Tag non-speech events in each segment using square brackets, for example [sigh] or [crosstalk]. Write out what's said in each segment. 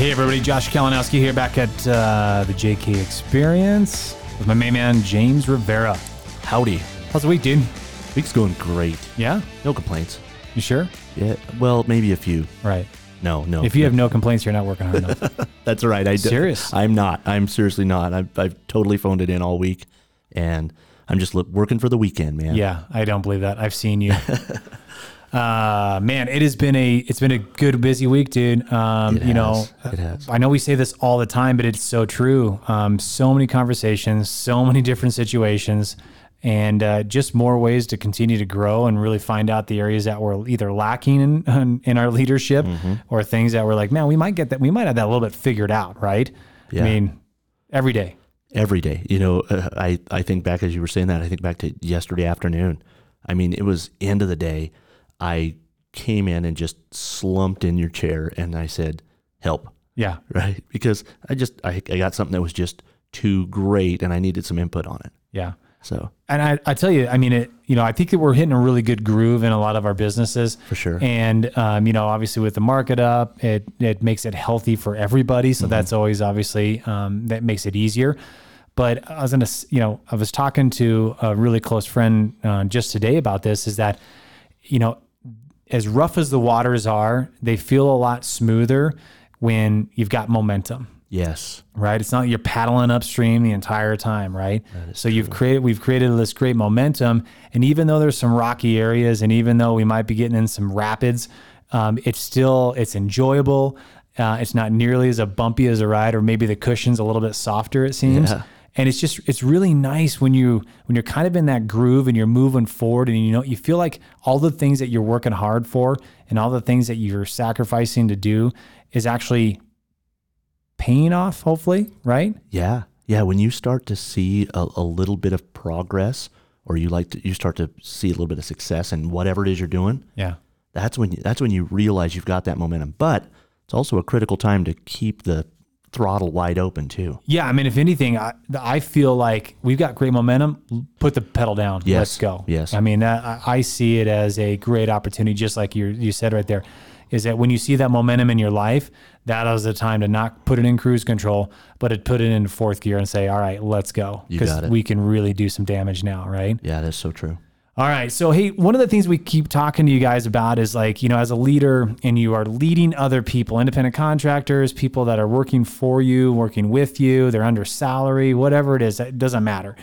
Hey everybody, Josh Kalinowski here back at uh, the JK Experience with my main man James Rivera. Howdy. How's the week, dude? Week's going great. Yeah? No complaints. You sure? Yeah. Well, maybe a few. Right. No, no. If you have no complaints, you're not working hard enough. [laughs] That's right. I d- Serious? I'm not. I'm seriously not. I've, I've totally phoned it in all week, and I'm just working for the weekend, man. yeah, I don't believe that. I've seen you. [laughs] uh, man, it has been a it's been a good busy week, dude. Um, you know, has. It has. I know we say this all the time, but it's so true. Um, so many conversations, so many different situations, and uh, just more ways to continue to grow and really find out the areas that we're either lacking in in, in our leadership Mm-hmm. or things that we're like, man, we might get that, we might have that a little bit figured out, right? Yeah. I mean, every day. Every day. You know, uh, I I think back as you were saying that. I think back to yesterday afternoon. I mean, it was end of the day. I came in and just slumped in your chair, and I said, "Help." Yeah. Right? Because I just I, I got something that was just too great, and I needed some input on it. Yeah. So And I, I tell you, I mean, it, you know, I think that we're hitting a really good groove in a lot of our businesses. For sure. And, um, you know, obviously with the market up, it, it makes it healthy for everybody. So that's always obviously, um, that makes it easier. But I was going to, you know, I was talking to a really close friend uh, just today about this is that, you know, as rough as the waters are, they feel a lot smoother when you've got momentum yes, right? It's not you're paddling upstream the entire time, right? So you've created we've created this great momentum, and even though there's some rocky areas, and even though we might be getting in some rapids, um, it's still it's enjoyable. Uh, it's not nearly as a bumpy as a ride, or maybe the cushion's a little bit softer. It seems. Yeah. And it's just it's really nice when you when you're kind of in that groove and you're moving forward and you know you feel like all the things that you're working hard for and all the things that you're sacrificing to do is actually paying off, hopefully, right? Yeah. Yeah. When you start to see a, a little bit of progress or you like to, you start to see a little bit of success in whatever it is you're doing, Yeah. that's when you, that's when you realize you've got that momentum. But it's also a critical time to keep the throttle wide open too. Yeah. I mean, if anything, I, I feel like we've got great momentum. Put the pedal down. Yes. Let's go. Yes. I mean, that, I, I see it as a great opportunity, just like you you said right there, is that when you see that momentum in your life, that is the time to not put it in cruise control, but to put it in fourth gear and say, all right, let's go. It. we can really do some damage now, right? Yeah, that's so true. All right. So, hey, one of the things we keep talking to you guys about is like, you know, as a leader and you are leading other people, independent contractors, people that are working for you, working with you, they're under salary, whatever it is, it doesn't matter.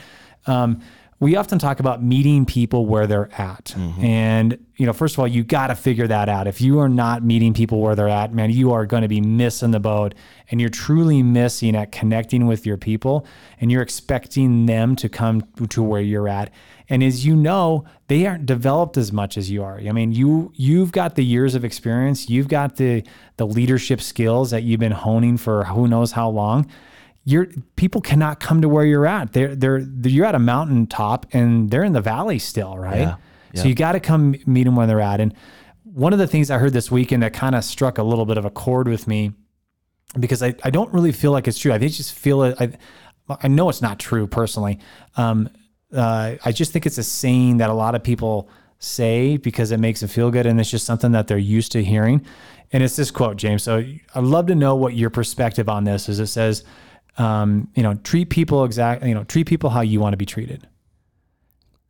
Um, we often talk about meeting people where they're at. Mm-hmm. And, you know, first of all, you got to figure that out. If you are not meeting people where they're at, man, you are going to be missing the boat and you're truly missing at connecting with your people and you're expecting them to come to where you're at. And as you know, they aren't developed as much as you are. I mean, you you've got the years of experience, you've got the the leadership skills that you've been honing for who knows how long you're people cannot come to where you're at. They're they're, you're at a mountaintop and they're in the valley still, right? Yeah, So you got to come meet them where they're at. And one of the things I heard this weekend that kind of struck a little bit of a chord with me because I, I don't really feel like it's true. I think just feel it. I, I know it's not true personally. Um, uh, I just think it's a saying that a lot of people say because it makes them feel good, and it's just something that they're used to hearing. And it's this quote, James. So I'd love to know what your perspective on this is. It says, um, you know, treat people exactly, you know, treat people how you want to be treated.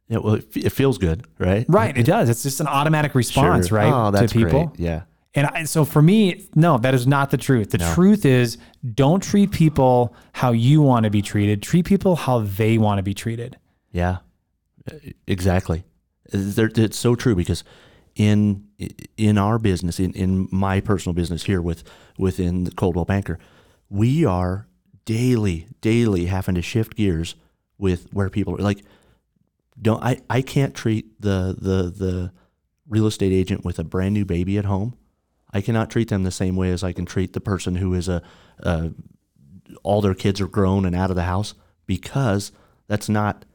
Yeah, well, it, f- it feels good, right? Right. It does. It's just an automatic response, Sure. right, Oh, that's to people. great. Yeah. And I, so for me, no, that is not the truth. The truth is don't treat people how you want to be treated. Treat people how they want to be treated. Yeah, exactly. It's so true because in in our business, in, in my personal business here with within the Coldwell Banker, we are daily, daily having to shift gears with where people are like. Don't I? I can't treat the the the real estate agent with a brand new baby at home I cannot treat them the same way as I can treat the person who is a, a all their kids are grown and out of the house because that's not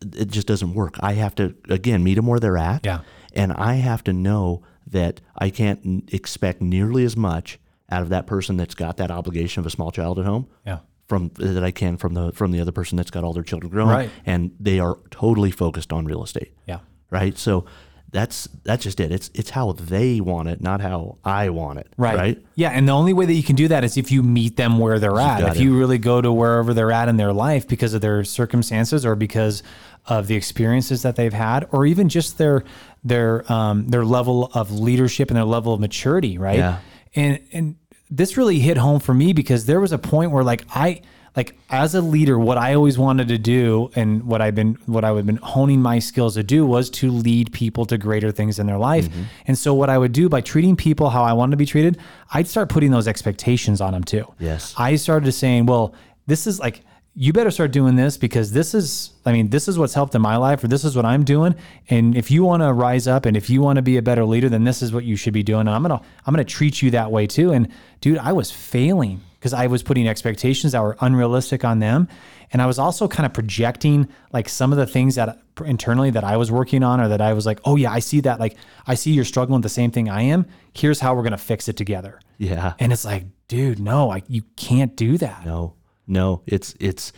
it just doesn't work. I have to again meet them where they're at. Yeah. And I have to know that I can't expect nearly as much out of that person that's got that obligation of a small child at home Yeah. from that I can from the from the other person that's got all their children grown Right. and they are totally focused on real estate. Yeah. Right? So that's that's just it. It's it's how they want it, not how I want it. Right. Right? Yeah. And the only way that you can do that is if you meet them where they're at. If it. you really go to wherever they're at in their life because of their circumstances or because of the experiences that they've had, or even just their their um, their level of leadership and their level of maturity, right? Yeah. And and this really hit home for me because there was a point where like I like as a leader, what I always wanted to do and what I've been what I have been honing my skills to do was to lead people to greater things in their life. Mm-hmm. And so what I would do by treating people how I wanted to be treated, I'd start putting those expectations on them too. Yes. I started saying, well, this is like you better start doing this because this is I mean, this is what's helped in my life or this is what I'm doing. And if you want to rise up and if you want to be a better leader, then this is what you should be doing. And I'm to I'm to treat you that way too. And dude, I was failing because I was putting expectations that were unrealistic on them. And I was also kind of projecting like some of the things that internally that I was working on or that I was like, oh yeah, I see that. Like I see you're struggling with the same thing I am. Here's how we're to fix it together. Yeah. And it's like, dude, no, I, you can't do that. No, no, it's it's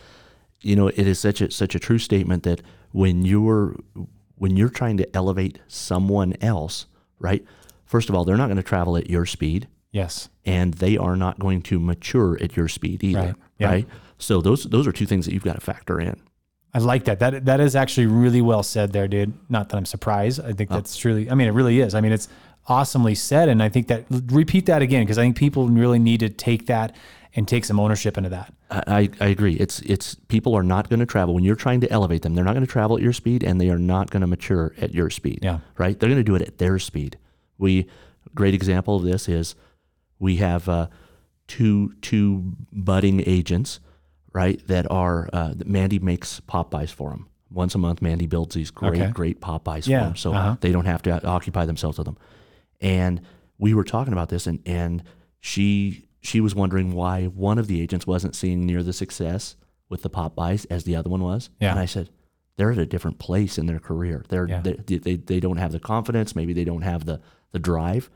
you know it is such a such a true statement that when you're when you're trying to elevate someone else, right? First of all, they're not going to travel at your speed, Yes. and they are not going to mature at your speed either, Right. Yeah. right? So those those are two things that you've got to factor in. I like that. That that is actually really well said there, dude. Not that I'm surprised. I think oh. that's truly. I mean, it really is. I mean, it's awesomely said, and I think that repeat that again because I think people really need to take that and take some ownership into that. I, I agree. It's it's people are not going to travel when you're trying to elevate them. They're not going to travel at your speed, and they are not going to mature at your speed. Yeah. right. They're going to do it at their speed. We great example of this is we have uh, two two budding agents, right? That are uh, that Mandy makes pop-bys for them once a month. Mandy builds these great Okay. great pop-bys Yeah, for them, so uh-huh. they don't have to occupy themselves with them. And we were talking about this, and and she she was wondering why one of the agents wasn't seeing near the success with the pop-bys as the other one was. Yeah. And I said, they're at a different place in their career. They're Yeah. they, they they don't have the confidence. Maybe they don't have the the drive,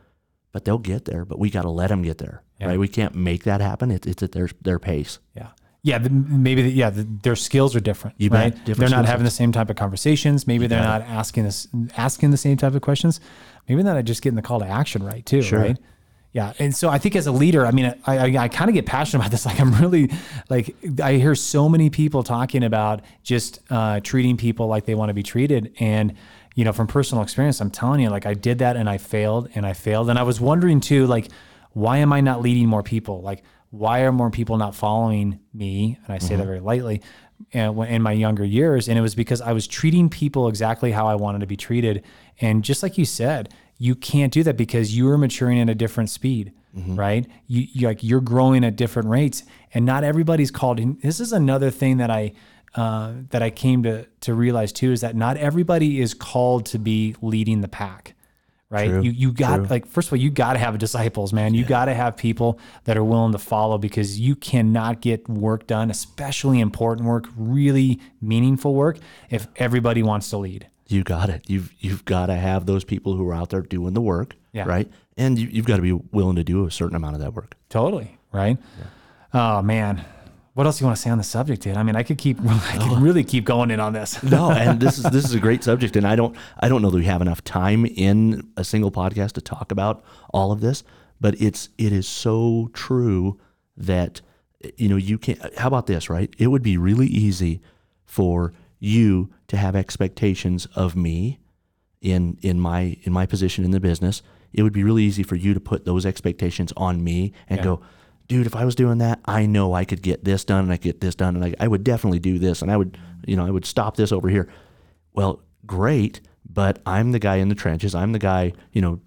but they'll get there. But we got to let them get there, Yeah. right? We can't make that happen. It, it's at their their pace. Yeah. Yeah, the, maybe the, yeah, the, their skills are different, You right? Different they're not having the same type of conversations. Maybe they're not asking this, asking the same type of questions. Maybe they're not just getting the call to action right too, Sure. right? Yeah, and so I think as a leader, I mean, I, I, I kind of get passionate about this. [laughs] Like I'm really, like I hear so many people talking about just uh, treating people like they want to be treated, and you know, from personal experience, I'm telling you, like I did that and I failed and I failed, and I was wondering too, like, why am I not leading more people? Like, why are more people not following me? And I say that very lightly. And in my younger years, and it was because I was treating people exactly how I wanted to be treated. And just like you said, you can't do that because you are maturing at a different speed, right? You, you like you're growing at different rates, and not everybody's called. This is another thing that I uh, that I came to to realize too is that not everybody is called to be leading the pack right? True, You you got true. like first of all, you got to have disciples, man. You got to have people that are willing to follow because you cannot get work done, especially important work, really meaningful work, if everybody wants to lead. You got it. You've you've got to have those people who are out there doing the work, Yeah. right? And you, you've got to be willing to do a certain amount of that work. Totally, right? Oh man, what else do you want to say on the subject, dude? I mean, I could keep, [laughs] I could oh. really keep going in on this. No, and this is this is a [laughs] great subject, and I don't I don't know that we have enough time in a single podcast to talk about all of this, but it's it is so true that you know you can't. How about this, right? It would be really easy for you to have expectations of me in in my in my position in the business. It would be really easy for you to put those expectations on me and go. Dude, if I was doing that, I know I could get this done and I get this done and I, I would definitely do this and I would, you know, I would stop this over here. Well, great, but I'm the guy in the trenches. I'm the guy, you know,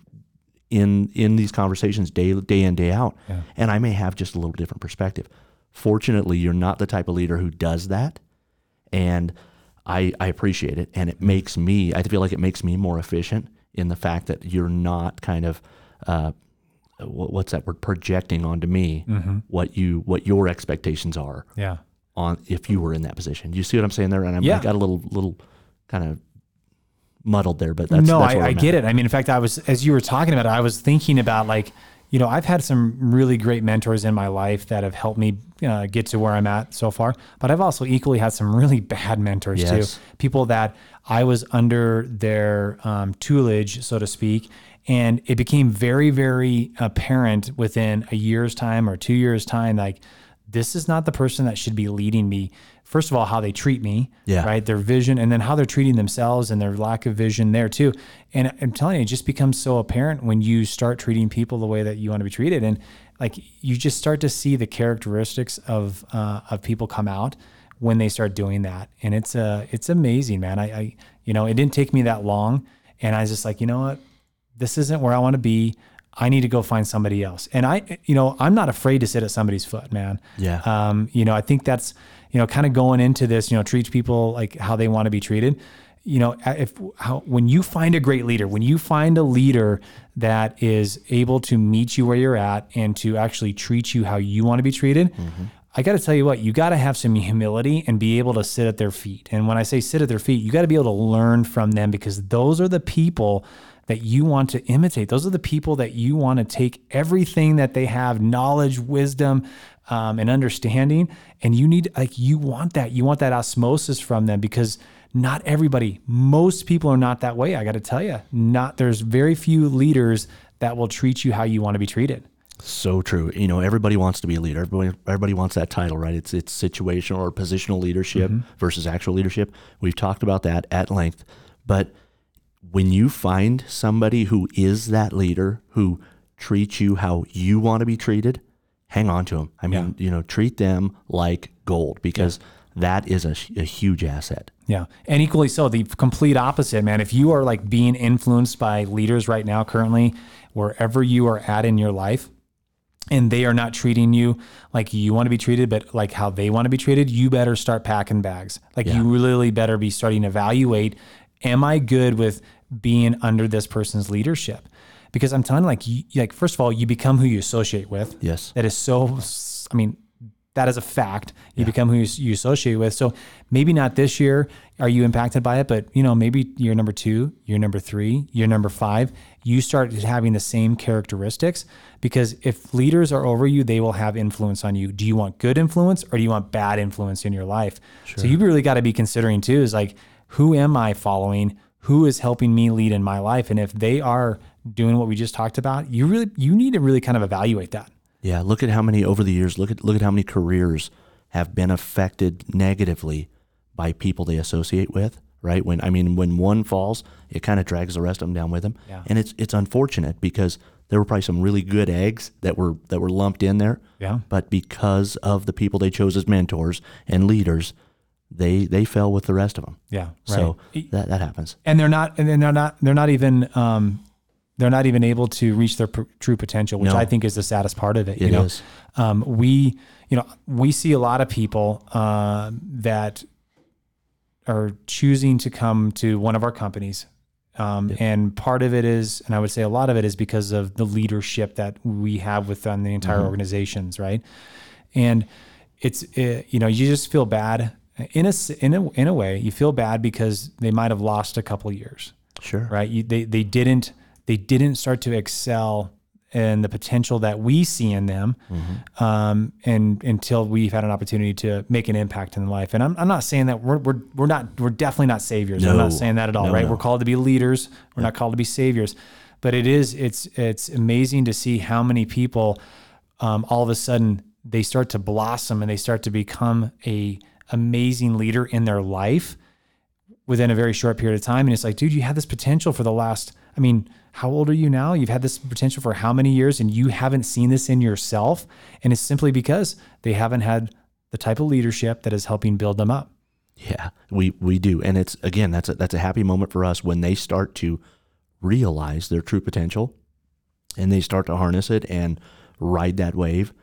in in these conversations day day in day out, and I may have just a little different perspective. Fortunately, you're not the type of leader who does that, and I I appreciate it, and it makes me I feel like it makes me more efficient in the fact that you're not kind of uh, what's that word projecting onto me Mm-hmm. what you what your expectations are Yeah. on if you were in that position. You see what I'm saying there? And I'm, Yeah. I got a little little kind of muddled there, but that's no, that's I, I get it. I mean, in fact, I was as you were talking about it, I was thinking about like, you know, I've had some really great mentors in my life that have helped me uh, get to where I'm at so far. But I've also equally had some really [laughs] bad mentors Yes. too. People that I was under their um, tutelage, so to speak, and it became very, very apparent within a year's time or two years' time, like this is not the person that should be leading me. First of all, how they treat me, Yeah. right? Their vision, and then how they're treating themselves and their lack of vision there too. And I'm telling you, it just becomes so apparent when you start treating people the way that you want to be treated, and like you just start to see the characteristics of uh, of people come out when they start doing that, and it's uh it's amazing, man. I, I you know it didn't take me that long, and I was just like, you know what, this isn't where I want to be. I need to go find somebody else. And I, you know, I'm not afraid to sit at somebody's foot, man. Yeah. Um, you know, I think that's, you know, kind of going into this, you know, treat people like how they want to be treated. You know, if how when you find a great leader, when you find a leader that is able to meet you where you're at and to actually treat you how you want to be treated, I got to tell you what, you got to have some humility and be able to sit at their feet. And when I say sit at their feet, you got to be able to learn from them because those are the people that you want to imitate. Those are the people that you want to take everything that they have knowledge, wisdom, um, and understanding. And you need, like, you want that. You want that osmosis from them because not everybody, most people are not that way. I got to tell you, not, there's very few leaders that will treat you how you want to be treated. So true. You know, everybody wants to be a leader. Everybody, everybody wants that title, right? It's it's situational or positional leadership Mm-hmm. versus actual leadership. We've talked about that at length. But when you find somebody who is that leader, who treats you how you want to be treated, hang on to them. I mean, you know, treat them like gold because that is a, a huge asset. Yeah. And equally so, the complete opposite, man. If you are like being influenced by leaders right now, currently, wherever you are at in your life, and they are not treating you like you want to be treated, but like how they want to be treated, you better start packing bags. Like you really better be starting to evaluate, am I good with being under this person's leadership? Because I'm telling you, like, you, like first of all, you become who you associate with. Yes. That is so, I mean, that is a fact. You become who you, you associate with. So maybe not this year are you impacted by it, but you know, maybe year number two, year number three, year number five, you start having the same characteristics because if leaders are over you, they will have influence on you. Do you want good influence or do you want bad influence in your life? So you really got to be considering too is like, who am I following? Who is helping me lead in my life? And if they are doing what we just talked about, you really, you need to really kind of evaluate that. Yeah, look at how many over the years. Look at look at how many careers have been affected negatively by people they associate with. Right when I mean when one falls, it kind of drags the rest of them down with them, Yeah. and it's it's unfortunate because there were probably some really good eggs that were that were lumped in there. Yeah. But because of the people they chose as mentors and leaders, they they fell with the rest of them. Yeah. So right. that that happens. and they're not and they're not they're not even um they're not even able to reach their pr- true potential which No. i think is the saddest part of it you It know is. um we you know we see a lot of people uh, that are choosing to come to one of our companies um, and part of it is and i would say a lot of it is because of the leadership that we have within the entire organizations right and it's uh, you know you just feel bad in a in a in a way you feel bad because they might have lost a couple years. Sure. right? You, they they didn't they didn't start to excel and the potential that we see in them um, and until we've had an opportunity to make an impact in life. And I'm, I'm not saying that we're, we're we're not we're definitely not saviors. I'm not saying that at all, No, right? no. we're called to be leaders. We're not called to be saviors. But it is it's it's amazing to see how many people um, all of a sudden they start to blossom and they start to become a amazing leader in their life within a very short period of time. And it's like, dude, you had this potential for the last, I mean, how old are you now? You've had this potential for how many years and you haven't seen this in yourself. And it's simply because they haven't had the type of leadership that is helping build them up. Yeah, we we do, and it's again that's a that's a happy moment for us when they start to realize their true potential, and they start to harness it and ride that wave.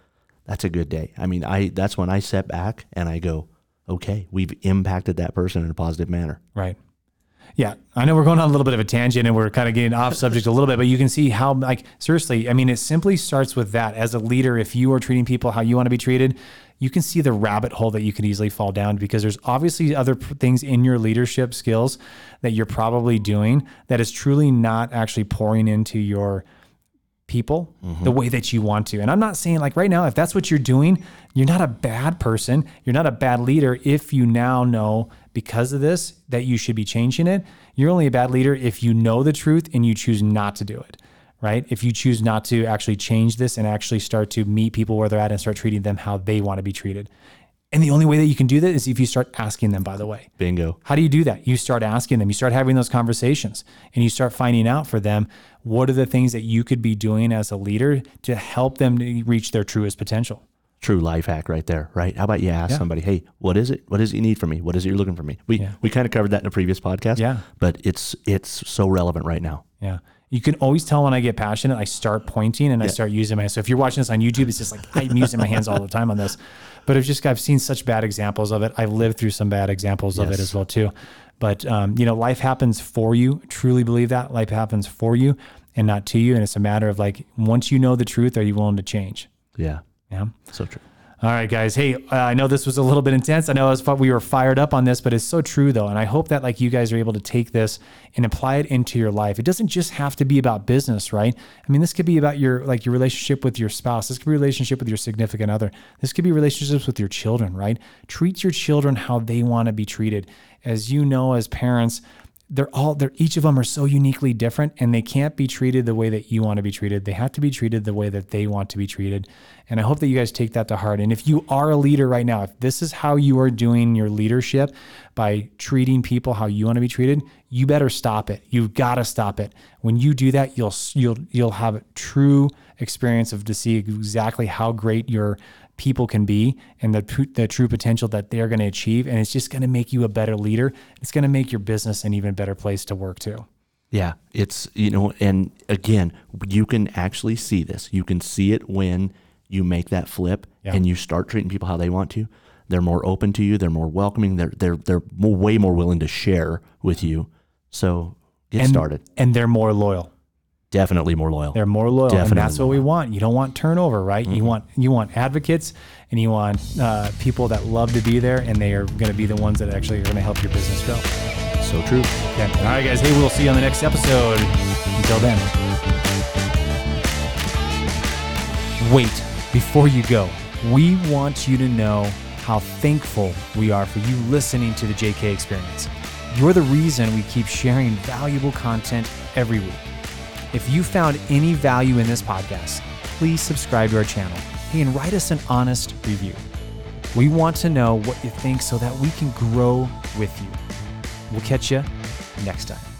That's a good day. I mean, I that's when I step back and I go, okay, we've impacted that person in a positive manner. Right. Yeah, I know we're going on a little bit of a tangent and we're kind of getting off subject a little bit, but you can see how, like, seriously, I mean, it simply starts with that. As a leader, if you are treating people how you want to be treated, you can see the rabbit hole that you could easily fall down because there's obviously other p- things in your leadership skills that you're probably doing that is truly not actually pouring into your people the mm-hmm. way that you want to. And I'm not saying like right now, if that's what you're doing, you're not a bad person. You're not a bad leader if you now know because of this that you should be changing it. You're only a bad leader if you know the truth and you choose not to do it. Right. If you choose not to actually change this and actually start to meet people where they're at and start treating them how they want to be treated. And the only way that you can do that is if you start asking them, by the way. Bingo. How do you do that? You start asking them, you start having those conversations, and you start finding out for them what are the things that you could be doing as a leader to help them to reach their truest potential. True life hack right there, right? How about you ask Yeah. somebody, hey, what is it? What is it you need from me? What is it you're looking for me? We Yeah. we kind of covered that in a previous podcast. Yeah. But it's it's so relevant right now. Yeah. You can always tell when I get passionate, I start pointing and I start using my. So if you're watching this on YouTube, it's just like I'm using my hands all the time on this. But I've just I've seen such bad examples of it. I've lived through some bad examples of it as well too. But um, you know, life happens for you. Truly believe that life happens for you and not to you. And it's a matter of like once you know the truth, are you willing to change? Yeah. Yeah. So true. All right, guys. Hey, uh, I know this was a little bit intense. I know was, we were fired up on this, but it's so true though, and I hope that like you guys are able to take this and apply it into your life. It doesn't just have to be about business, right? I mean, this could be about your like your relationship with your spouse. This could be relationship with your significant other. This could be relationships with your children, right? Treat your children how they want to be treated. As you know, as parents, they're all they're each of them are so uniquely different and they can't be treated the way that you want to be treated. They have to be treated the way that they want to be treated. And I hope that you guys take that to heart. And if you are a leader right now, if this is how you are doing your leadership by treating people how you want to be treated, you better stop it. You've got to stop it. When you do that, you'll you'll you'll have a true experience of to see exactly how great your people can be and the, the true potential that they're going to achieve. And it's just going to make you a better leader. It's going to make your business an even better place to work too. Yeah, it's you know, and again, you can actually see this. You can see it when you make that flip Yeah. and you start treating people how they want to. They're more open to you. They're more welcoming. They're they're they're more, way more willing to share with you. So get and, started. And they're more loyal. Definitely more loyal. They're more loyal, Definitely and that's what we want. You don't want turnover, right? You want you want advocates, and you want uh, people that love to be there, and they are going to be the ones that actually are going to help your business grow. so true. Okay. All right, guys. Hey, we'll see you on the next episode. Until then. Wait, before you go, we want you to know how thankful we are for you listening to the JK Experience. You're the reason we keep sharing valuable content every week. If you found any value in this podcast, please subscribe to our channel and write us an honest review. We want to know what you think so that we can grow with you. We'll catch you next time.